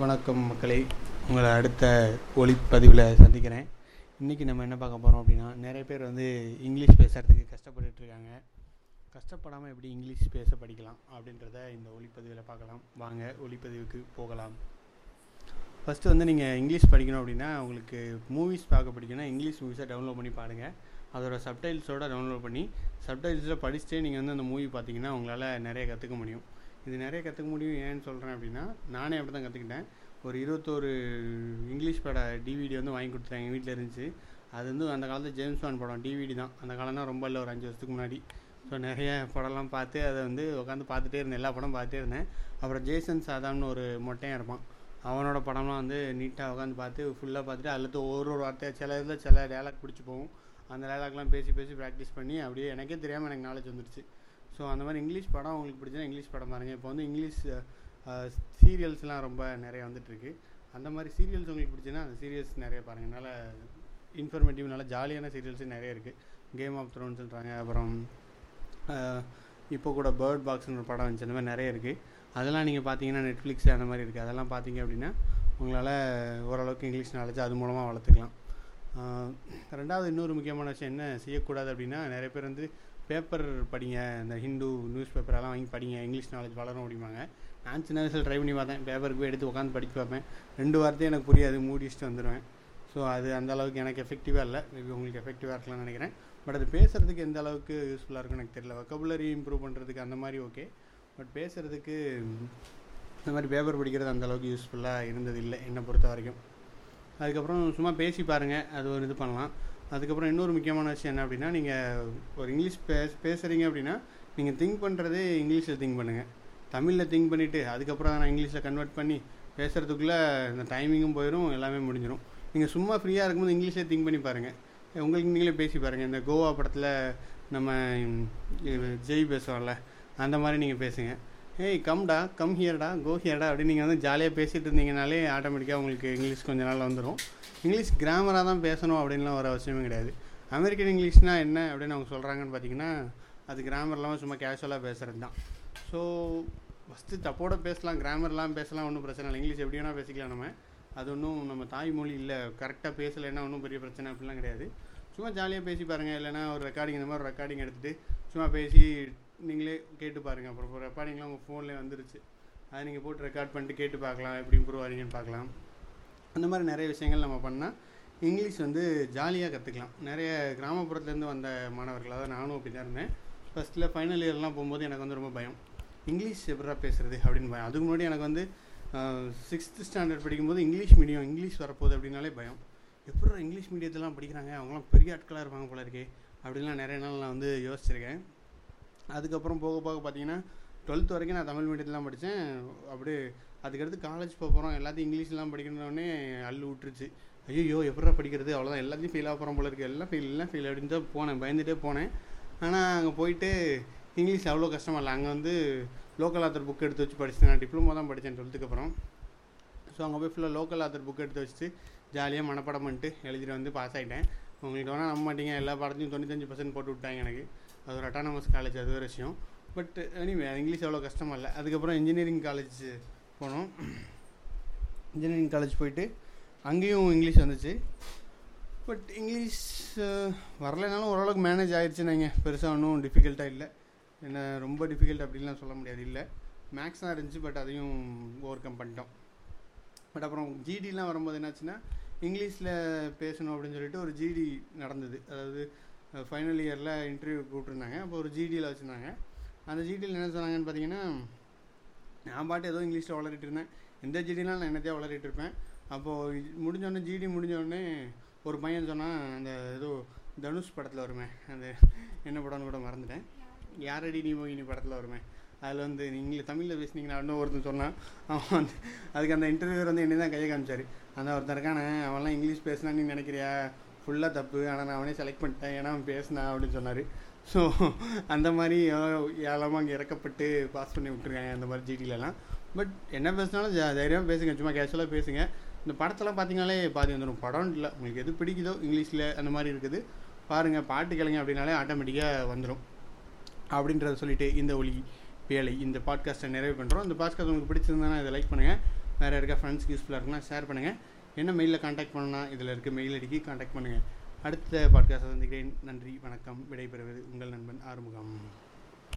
வணக்கம் மக்களே. உங்களை அடுத்த ஒளிப்பதிவில் சந்திக்கிறேன். இன்றைக்கி நம்ம என்ன பார்க்க போகிறோம் அப்படின்னா நிறைய பேர் வந்து இங்கிலீஷ் பேசுகிறதுக்கு கஷ்டப்பட்டுருக்காங்க கஷ்டப்படாமல் எப்படி இங்கிலீஷ் பேச படிக்கலாம் அப்படின்றத இந்த ஒளிப்பதிவில் பார்க்கலாம். வாங்க ஒளிப்பதிவுக்கு போகலாம். ஃபஸ்ட்டு வந்து நீங்கள் இங்கிலீஷ் படிக்கணும் அப்படின்னா உங்களுக்கு மூவிஸ் பார்க்க பிடிக்கும்னா இங்கிலீஷ் மூவிஸை டவுன்லோட் பண்ணி பாருங்கள் அதோட சப்டைல்ஸோடு டவுன்லோட் பண்ணி சப்டைல்ஸில் படிச்சுட்டே நீங்கள் வந்து அந்த மூவி பார்த்தீங்கன்னா உங்களால் நிறைய கற்றுக்க முடியும். இது நிறைய கற்றுக்க முடியும். ஏன்னு சொல்கிறேன் அப்படின்னா நானே அப்படி தான் கற்றுக்கிட்டேன் ஒரு இருபத்தோரு இங்கிலீஷ் பட டிவிடி வந்து வாங்கி கொடுத்தாங்க எங்கள் வீட்டில் இருந்துச்சு. அது வந்து அந்த காலத்தில் ஜேம்ஸ் பாண்ட் படம் டிவிடி தான். அந்த காலம்னா ரொம்ப இல்லை ஒரு அஞ்சு வருஷத்துக்கு முன்னாடி. ஸோ நிறைய படம்லாம் பார்த்து அதை வந்து உட்காந்து பார்த்துட்டே இருந்தேன். எல்லா படம் பார்த்துட்டே இருந்தேன். அப்புறம் ஜேசன் சாதாம்னு ஒரு மொட்டையாக இருப்பான். அவனோட படம்லாம் வந்து நீட்டாக உட்காந்து பார்த்து ஃபுல்லாக பார்த்துட்டு அதில் ஒரு ஒரு வார்த்தையாக சில இதில் சில டேலாக் பிடிச்சி போகும். அந்த டேலாக்லாம் பேசி பேசி ப்ராக்டிஸ் பண்ணி அப்படியே எனக்கே தெரியாமல் எனக்கு நாலேஜ் வந்துடுச்சு ஸோ அந்த மாதிரி இங்கிலீஷ் படம் உங்களுக்கு பிடிச்சா இங்கிலீஷ் படம் பாருங்கள் இப்போ வந்து இங்கிலீஷ் சீரியல்ஸ்லாம் ரொம்ப நிறைய வந்துட்டுருக்கு அந்த மாதிரி சீரியல்ஸ் உங்களுக்கு பிடிச்சுன்னா அந்த சீரியல்ஸ் நிறைய பாருங்கள் நல்ல இன்ஃபர்மேட்டிவ் நல்ல ஜாலியான சீரியல்ஸும் நிறைய இருக்குது கேம் ஆஃப் த்ரோன்ஸ்ன்றாங்க அப்புறம் இப்போ கூட பேர்ட் பாக்ஸ்னு ஒரு படம் வந்துச்சு. அந்த மாதிரி நிறைய இருக்குது அதெல்லாம் நீங்கள் பார்த்தீங்கன்னா நெட்ஃப்ளிக்ஸ் அந்த மாதிரி இருக்குது அதெல்லாம் பார்த்தீங்க அப்படின்னா உங்களால் ஓரளவுக்கு இங்கிலீஷ் நாலேஜ் அது மூலமாக வளர்த்துக்கலாம். ரெண்டாவது இன்னொரு முக்கியமான விஷயம் என்ன? செய்யக்கூடாது அப்படின்னா நிறைய பேர் வந்து பேப்பர் படிங்க இந்த ஹிந்து நியூஸ் பேப்பரெல்லாம் வாங்கி படிங்க இங்கிலீஷ் நாலேஜ் வளரும் அப்படிம்பாங்க. நான் சின்ன வயசில் ட்ரை பண்ணி பார்த்தேன் பேப்பருக்கு போய் எடுத்து உட்காந்து படித்து பார்ப்பேன். ரெண்டு வார்த்தையும் எனக்கு புரியாது மூடிச்சுட்டு வந்துடுவேன் ஸோ அது அந்த அளவுக்கு எனக்கு எஃபெக்டிவாக இல்லை. மேபி உங்களுக்கு எஃபெக்டிவாக இருக்கலாம்னு நினைக்கிறேன். பட் அது பேசுகிறதுக்கு எந்த அளவுக்கு யூஸ்ஃபுல்லாக இருக்கும் எனக்கு தெரியல. வொக்கபுலரி இம்ப்ரூவ் பண்ணுறதுக்கு அந்த மாதிரி ஓகே பட் பேசுகிறதுக்கு இந்த மாதிரி பேப்பர் படிக்கிறது அந்த அளவுக்கு யூஸ்ஃபுல்லாக இருந்தது இல்லை என்னை பொறுத்த வரைக்கும். அதுக்கப்புறம் சும்மா பேசி பாருங்கள் அது ஒரு இது பண்ணலாம். அதுக்கப்புறம் இன்னொரு முக்கியமான விஷயம் என்ன அப்படின்னா நீங்கள் ஒரு இங்கிலீஷ் பேச பேசுகிறீங்க அப்படின்னா நீங்கள் திங்க் பண்ணுறதே இங்கிலீஷில் திங்க் பண்ணுங்கள் தமிழில் திங்க் பண்ணிவிட்டு அதுக்கப்புறம் நான் இங்கிலீஷில் கன்வெர்ட் பண்ணி பேசுகிறதுக்குள்ளே இந்த டைமிங்கும் போயிடும் எல்லாமே முடிஞ்சிடும் நீங்கள் சும்மா ஃப்ரீயாக இருக்கும்போது இங்கிலீஷில் திங்க் பண்ணி பாருங்கள் உங்களுக்கு நீங்களே பேசி பாருங்கள் இந்த கோவா படத்தில் நம்ம ஜெய் பேசுவோம்ல அந்த மாதிரி நீங்கள் பேசுங்கள் ஏய் கம்டா கம் ஹியர்டா கோ ஹியர்டா அப்படின்னு நீங்கள் வந்து ஜாலியாக பேசிகிட்டு இருந்தீங்கனாலே ஆட்டோமேட்டிக்காக உங்களுக்கு இங்கிலீஷ் கொஞ்ச நாள் வந்துடும் இங்கிலீஷ் கிராமராக தான் பேசணும் அப்படின்லாம் ஒரு அவசியமே கிடையாது. அமெரிக்கன் இங்கிலீஷ்னால் என்ன அப்படின்னு அவங்க சொல்கிறாங்கன்னு பார்த்தீங்கன்னா அது கிராமர் இல்லாமல் சும்மா கேஷுவலாக பேசுகிறது தான். ஸோ ஃபஸ்ட்டு தப்போட பேசலாம் கிராமர்லாம் பேசலாம் ஒன்றும் பிரச்சனை இல்லை. இங்கிலீஷ் எப்படி வேணால் பேசிக்கலாம் நம்ம. அது ஒன்றும் நம்ம தாய்மொழி இல்லை கரெக்டாக பேசலைன்னா ஒன்றும் பெரிய பிரச்சனை அப்படிலாம் கிடையாது. சும்மா ஜாலியாக பேசி பாருங்கள் இல்லைனா ஒரு ரெக்கார்டிங் இந்த மாதிரி ரெக்கார்டிங் எடுத்துகிட்டு சும்மா பேசி நீங்களே கேட்டு பாருங்கள் அப்புறம் இப்போ ரெக்கார்டிங்லாம் உங்கள் ஃபோன்லேயே வந்துருச்சு. அதை நீங்கள் போட்டு ரெக்கார்ட் பண்ணிட்டு கேட்டு பார்க்கலாம். எப்படி இம்ப்ரூவ் ஆகிறீங்கன்னு பார்க்கலாம். அந்த மாதிரி நிறைய விஷயங்கள் நம்ம பண்ணால் இங்கிலீஷ் வந்து ஜாலியாக கற்றுக்கலாம் நிறைய கிராமப்புறத்துலேருந்து வந்த மாணவர்கள் அதாவது நானும் அப்படி தான் இருந்தேன் ஃபஸ்ட்டில் ஃபைனல் இயர்லாம் போகும்போது எனக்கு வந்து ரொம்ப பயம். இங்கிலீஷ் எப்படா பேசுகிறது அப்படின்னு பயம். அதுக்கு முன்னாடி எனக்கு வந்து சிக்ஸ்த்து ஸ்டாண்டர்ட் படிக்கும்போது இங்கிலீஷ் மீடியம் இங்கிலீஷ் வரப்போகுது அப்படின்னாலே பயம். எப்படா இங்கிலீஷ் மீடியத்தெல்லாம் படிக்கிறாங்க? அவங்களாம் பெரிய ஆட்களாக இருப்பாங்க போல இருக்கே. அப்படின்லாம் நிறைய நாள் நான் வந்து யோசிச்சிருக்கேன். அதுக்கப்புறம் போக போக பார்த்தீங்கன்னா டுவெல்த் வரைக்கும் நான் தமிழ் மீடியத்தில் படித்தேன். அப்படியே அதுக்கடுத்து காலேஜ் போக போகிறோம் எல்லாத்தையும் இங்கிலீஷ்லாம் படிக்கணுன்னே அள்ளு விட்டுருச்சு. ஐயோ எப்படா படிக்கிறது? அவ்வளோதான் எல்லாத்தையும் ஃபெயில் ஆக போகிறோம் போல இருக்குது எல்லாம் ஃபெயில் எல்லாம் ஃபெயில் அப்படின்னு தான் போனேன். பயந்துகிட்டே போனேன். ஆனால் அங்கே போயிட்டு இங்கிலீஷ் அவ்வளோ கஷ்டமாக இல்லை. அங்கே வந்து லோக்கல் ஆத்தர் புக் எடுத்து வச்சு படித்தேன் நான் டிப்ளமோ தான் படித்தேன் டுவெல்த்துக்கு அப்புறம். ஸோ அங்கே போய் ஃபுல்லாக லோக்கல் ஆத்தர் புக் எடுத்து வச்சுட்டு ஜாலியாக மனப்படம் பண்ணிட்டு எழுதிட்டு வந்து பாஸ் ஆகிட்டேன் உங்களுக்கு வேணால் நம்ப மாட்டீங்க. எல்லா பாடத்தையும் தொண்ணூத்தஞ்சு பர்சன்ட் போட்டு விட்டாங்க எனக்கு. அது ஒரு அட்டானமஸ் காலேஜ் அது ஒரு விஷயம். பட் எனிவே இங்கிலீஷ் அவ்வளோ கஷ்டமாக இல்லை. அதுக்கப்புறம் இன்ஜினியரிங் காலேஜ் போனோம். இன்ஜினியரிங் காலேஜ் போயிட்டு அங்கேயும் இங்கிலீஷ் வந்துச்சு. பட் இங்கிலீஷ் வரலைனாலும் ஓரளவுக்கு மேனேஜ் ஆயிடுச்சு நீங்கள் பெருசாக ஒன்றும் டிஃபிகல்ட்டாக இல்லை. என்ன ரொம்ப டிஃபிகல்ட் அப்படின்லாம் சொல்ல முடியாது. இல்லை. மேக்ஸ் தான் இருந்துச்சு பட் அதையும் ஓவர் கம் பண்ணிட்டோம். பட் அப்புறம் ஜிடிலாம் வரும்போது என்னாச்சுன்னா இங்கிலீஷில் பேசணும் அப்படின்னு சொல்லிட்டு ஒரு ஜிடி நடந்தது. அதாவது ஃபைனல் இயரில் இன்டர்வியூ கூப்பிட்ருந்தாங்க அப்போ ஒரு ஜிடியில் வச்சுருந்தாங்க. அந்த ஜிடியில் என்ன சொன்னாங்கன்னு பார்த்தீங்கன்னா நான் பாட்டு ஏதோ இங்கிலீஷில் வளரிட்டு இருந்தேன். எந்த ஜிடிலாம் நான் என்னத்தையாக வளரிட்டு இருப்பேன். அப்போது முடிஞ்சோடனே ஜிடி முடிஞ்சோடனே ஒரு பையன் சொன்னால் அந்த ஏதோ தனுஷ் படத்தில் வருமே அந்த என்ன படம்னு கூட மறந்துட்டேன். யாரடி நீ மோகினி படத்தில் வருமே? அதில் வந்து நீங்கள் தமிழில் பேசுனீங்கன்னா இன்னும் ஒருத்தன் சொன்னான். அவன் வந்து அதுக்கு அந்த இன்டர்வியூவர் வந்து என்ன தான் கையை காமிச்சார். அந்த ஒருத்தன் இருக்கானே அவன்லாம் இங்கிலீஷ் பேசினா நீ நினைக்கிறியா? ஃபுல்லாக தப்பு. ஆனால் நான் அவனே செலக்ட் பண்ணிட்டேன். ஏன்னா அவன் பேசினான் அப்படின்னு சொன்னார். ஸோ அந்த மாதிரி ஏழமாக அங்கே இறக்கப்பட்டு பாஸ் பண்ணி விட்டுருக்காங்க அந்த மாதிரி ஜிடிலலாம் பட் என்ன பேசினாலும் தைரியமாக பேசுங்க. சும்மா கேஷுவலாக பேசுங்க. இந்த படத்தெல்லாம் பார்த்தீங்கனாலே பாதி வந்துடும் படம் இல்லை. உங்களுக்கு எது பிடிக்குதோ இங்கிலீஷில் அந்த மாதிரி இருக்குது. பாருங்கள் பாட்டு கேளுங்க அப்படின்னாலே ஆட்டோமேட்டிக்காக வந்துடும் அப்படின்றத சொல்லிட்டு இந்த ஒளி வேலை இந்த பாட்காஸ்ட்டை நிறைவு பண்ணுறோம் இந்த பாட்காஸ்ட் உங்களுக்கு பிடிச்சிருந்தானா இதை லைக் பண்ணுங்கள் வேறு யாருக்கா ஃப்ரெண்ட்ஸ்க்கு யூஸ்ஃபுல்லாக இருக்குன்னா ஷேர் பண்ணுங்கள் என்ன மெயிலில் காண்டாக்ட் பண்ணலாம் இதில் இருக்க மெயில் ஐடிக்கு காண்டாக்ட் பண்ணுங்கள் அடுத்த பாட்காஸ்ட் சந்திக்கிறேன். நன்றி வணக்கம். விடைபெறுவது உங்கள் நண்பன் ஆறுமுகம்.